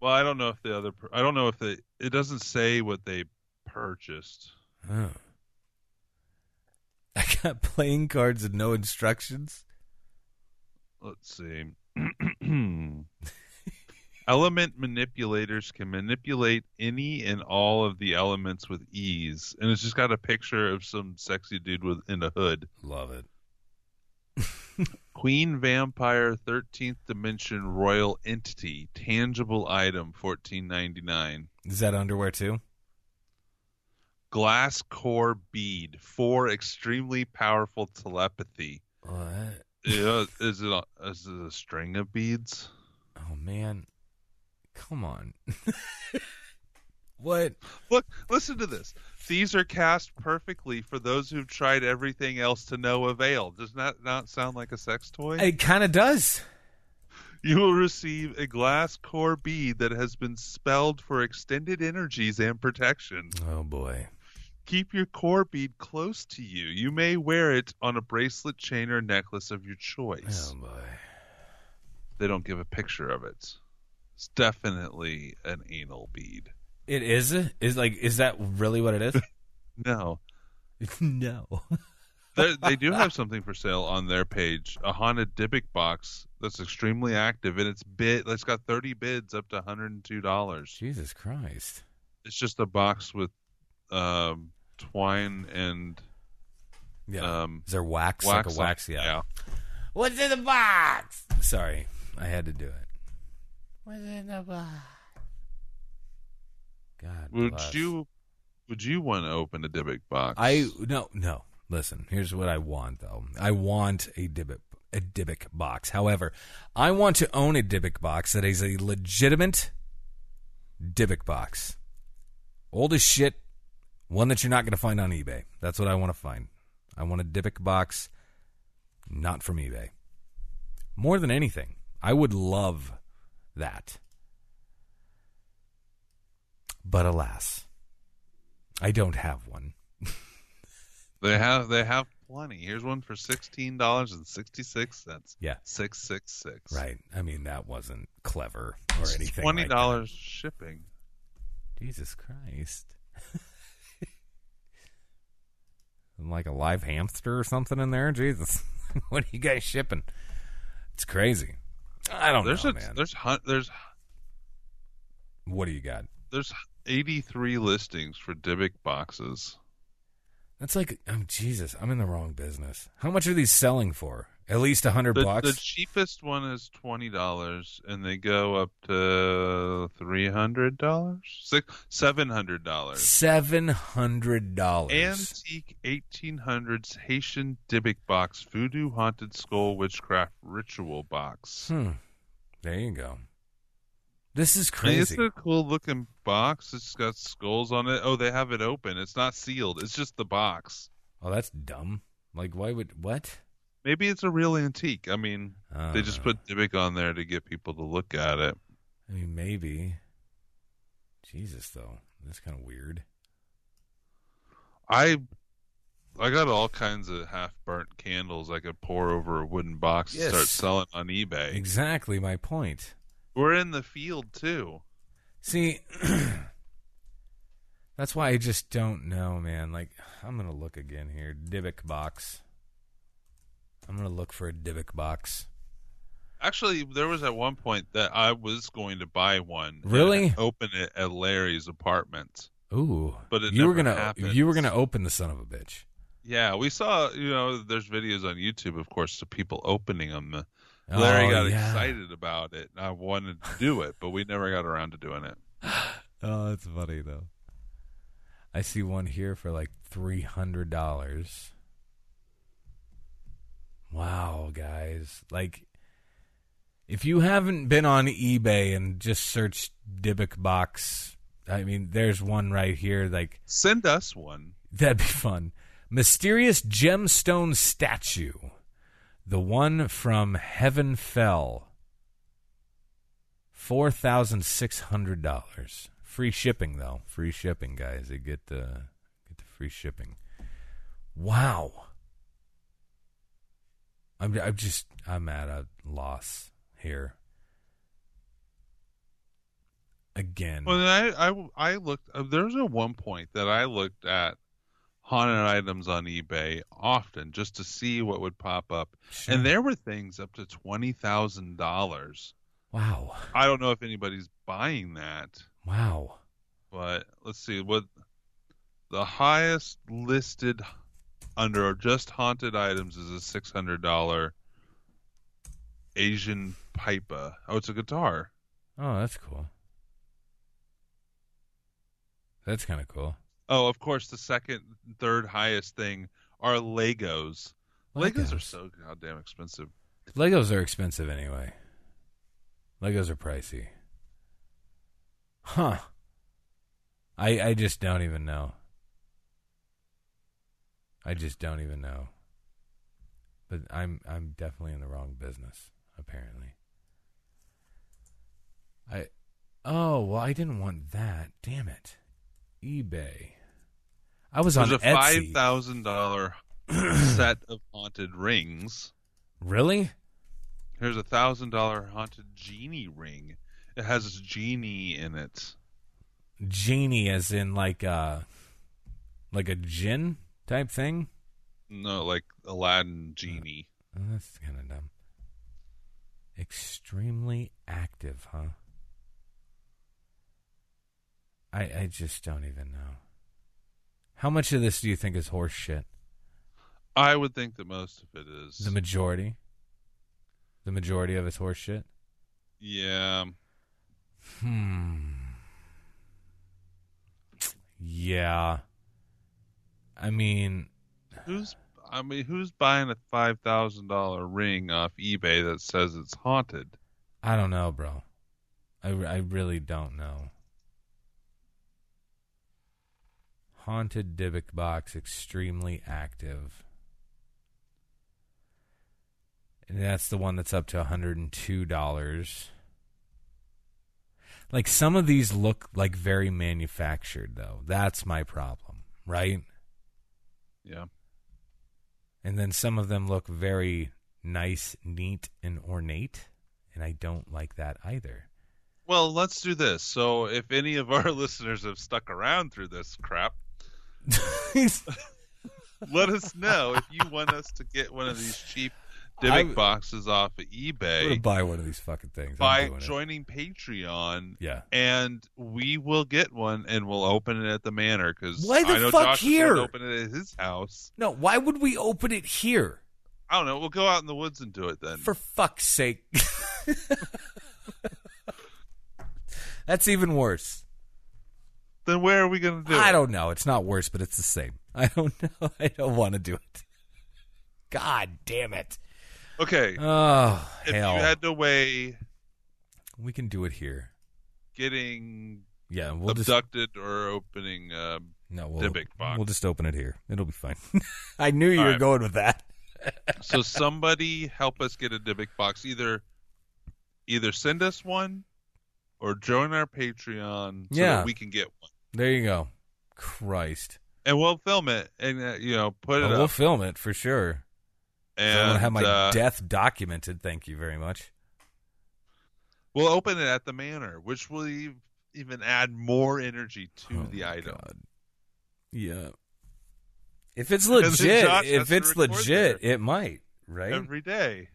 Well, I don't know if the other. Per- I don't know if they. It doesn't say what they purchased. Oh. I got playing cards and no instructions. Let's see. Element manipulators can manipulate any and all of the elements with ease, and it's just got a picture of some sexy dude with in a hood. Love it. Queen Vampire 13th Dimension Royal Entity Tangible Item 14.99 Is that underwear too? Glass Core Bead for extremely powerful telepathy. What? Yeah, is it a, is it a string of beads? Oh man. Come on. what? Look, listen to this. These are cast perfectly for those who've tried everything else to no avail. Does that not sound like a sex toy? It kind of does. You will receive a glass core bead that has been spelled for extended energies and protection. Oh boy. Keep your core bead close to you. You may wear it on a bracelet, chain, or necklace of your choice. Oh boy. They don't give a picture of it. It's definitely an anal bead. It is is like is that really what it is? No, no. They- they do have something for sale on their page. A haunted Dybbuk box that's extremely active, and it's bid. It's got thirty bids up to one hundred and two dollars. Jesus Christ. It's just a box with um, twine and Yeah. um, is there wax, wax like a wax? Yeah. yeah. What's in the box? Sorry, I had to do it. What's in the box? Uh, God Would bless. you? Would you want to open a Dybbuk box? I no no. Listen, here's what I want though. I want a Dybbuk a Dybbuk box. However, I want to own a Dybbuk box that is a legitimate Dybbuk box. Old as shit, one that you're not going to find on eBay. That's what I want to find. I want a Dybbuk box not from eBay. More than anything, I would love that. But alas, I don't have one. They have. They have plenty. Here's one for sixteen dollars and sixty six cents. Yeah. Six six six. Right. I mean, that wasn't clever or anything. Twenty like dollars shipping. Jesus Christ. like a live hamster or something in there? Jesus. what are you guys shipping? It's crazy. I don't There's know, a, man. there's hun- there's What do you got? there's 83 listings for Dybbuk boxes. That's like, oh, Jesus, I'm in the wrong business. How much are these selling for? At least a hundred The, bucks? the cheapest one is twenty dollars, and they go up to three hundred dollars, six seven hundred dollars. Seven hundred dollars. Antique 1800s Haitian Dybbuk box, voodoo haunted skull witchcraft ritual box. Hmm. There you go. This is crazy. it's a cool looking box. It's got skulls on it. Oh, they have it open. It's not sealed. It's just the box. Oh, that's dumb. Like, why would what? Maybe it's a real antique. I mean, Uh, they just put Dybbuk on there to get people to look at it. I mean, maybe. Jesus, though, that's kind of weird. I I got all kinds of half burnt candles I could pour over a wooden box and start selling on eBay. Exactly my point. We're in the field too. See, that's why I just don't know, man. Like, I'm gonna look again here. Dybbuk box. I'm gonna look for a Dybbuk box. Actually, there was at one point that I was going to buy one. and Really? Open it at Larry's apartment. Ooh, But it you were gonna happened. you were gonna open the son of a bitch. Yeah, we saw. You know, there's videos on YouTube, of course, of people opening them. Oh, Larry Oh, got yeah. excited about it. and I wanted to do it, but we never got around to doing it. Oh, that's funny though. I see one here for like three hundred dollars. Wow, guys. Like if you haven't been on eBay and just searched Dybbuk box, I mean, there's one right here. Like, Send us one. that'd be fun. Mysterious gemstone statue, the one from Heaven Fell. Four thousand six hundred dollars. Free shipping though. Free shipping, guys. They get the get the free shipping. Wow. I'm I'm just I'm at a loss here. Again. Well, then I, I, I looked. Uh, there a one point that I looked at haunted items on eBay often just to see what would pop up, Sure. and there were things up to twenty thousand dollars. wow. I don't know if anybody's buying that, Wow. but let's see what the highest listed under just haunted items is a six hundred dollar Asian pipa. Oh, it's a guitar. Oh, that's cool. That's kind of cool. Oh, of course, the second, third highest thing are Legos. Legos, are so goddamn expensive. Legos are expensive anyway. Legos are pricey. Huh. I I just don't even know. I just don't even know. But I'm I'm definitely in the wrong business, apparently. I Oh, well I didn't want that. Damn it. eBay. I was on a five Etsy. thousand dollar set of haunted rings. Really? Here's a thousand dollar haunted genie ring. It has genie in it. Genie as in like uh like a djinn type thing? No, like Aladdin genie. Oh, that's kind of dumb. Extremely active, huh? I I just don't even know. How much of this do you think is horse shit? I would think that most of it is. The majority. The majority of it's horse shit. yeah. Hmm. Yeah. I mean, Who's I mean, who's buying a five thousand dollar ring off eBay that says it's haunted? I don't know, bro. I, I really don't know. Haunted Dybbuk box, extremely active. And that's the one that's up to $102. Like some of these look like very manufactured though. That's my problem, right? Yeah. And then some of them look very nice, neat, and ornate, and I don't like that either. Well, let's do this. So, if any of our listeners have stuck around through this crap, let us know if you want us to get one of these cheap Dybbuk I- boxes off of eBay buy one of these fucking things. By doing it. joining Patreon. Yeah. And we will get one, and we'll open it at the manor because Why the I fuck Josh here? open it at his house. No, why would we open it here? I don't know. We'll go out in the woods and do it then. For fuck's sake. That's even worse. then where are we going to do I it? don't know. It's not worse, but it's the same. I don't know. I don't want to do it. God damn it. Okay. Oh, if hell. you had to weigh we can do it here. getting Yeah, we'll just abducted or opening uh, no, we'll, Dybbuk box. we'll just open it here. It'll be fine. I knew you All were right. going with that. so somebody help us get a Dybbuk box. Either either send us one or join our Patreon so Yeah. we can get one. There you go. Christ. And we'll film it and uh, you know put it Oh, up. we'll film it for sure. I and want to have my uh, death documented. Thank you very much. we'll open it at the manor, which will even add more energy to Oh the item. God. Yeah. If it's legit, if it's legit, it might, right? Every day.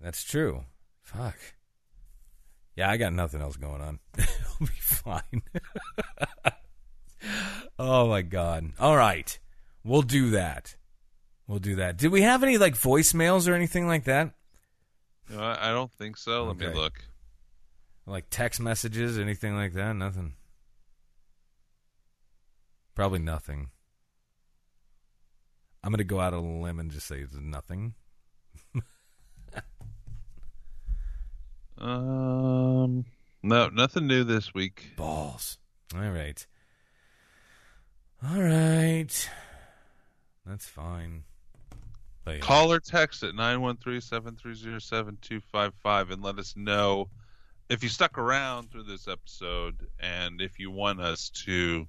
That's true. Fuck. Yeah, I got nothing else going on. It'll be fine. oh my god. All right. We'll do that. We'll do that. Did we have any like voicemails or anything like that? Know, I I don't think so. Let Okay. me look. Like text messages, anything like that? Nothing. Probably nothing. I'm going to go out on a limb and just say it's nothing. Um, no, nothing new this week. Balls. All right. All right. That's fine. Call or text at 913-730-7255 and let us know if you stuck around through this episode and if you want us to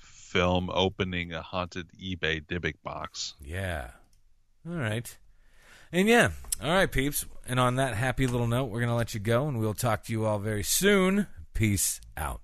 film opening a haunted eBay Dybbuk box. Yeah. All right. And yeah. All right, peeps. And on that happy little note, we're going to let you go and we'll talk to you all very soon. Peace out.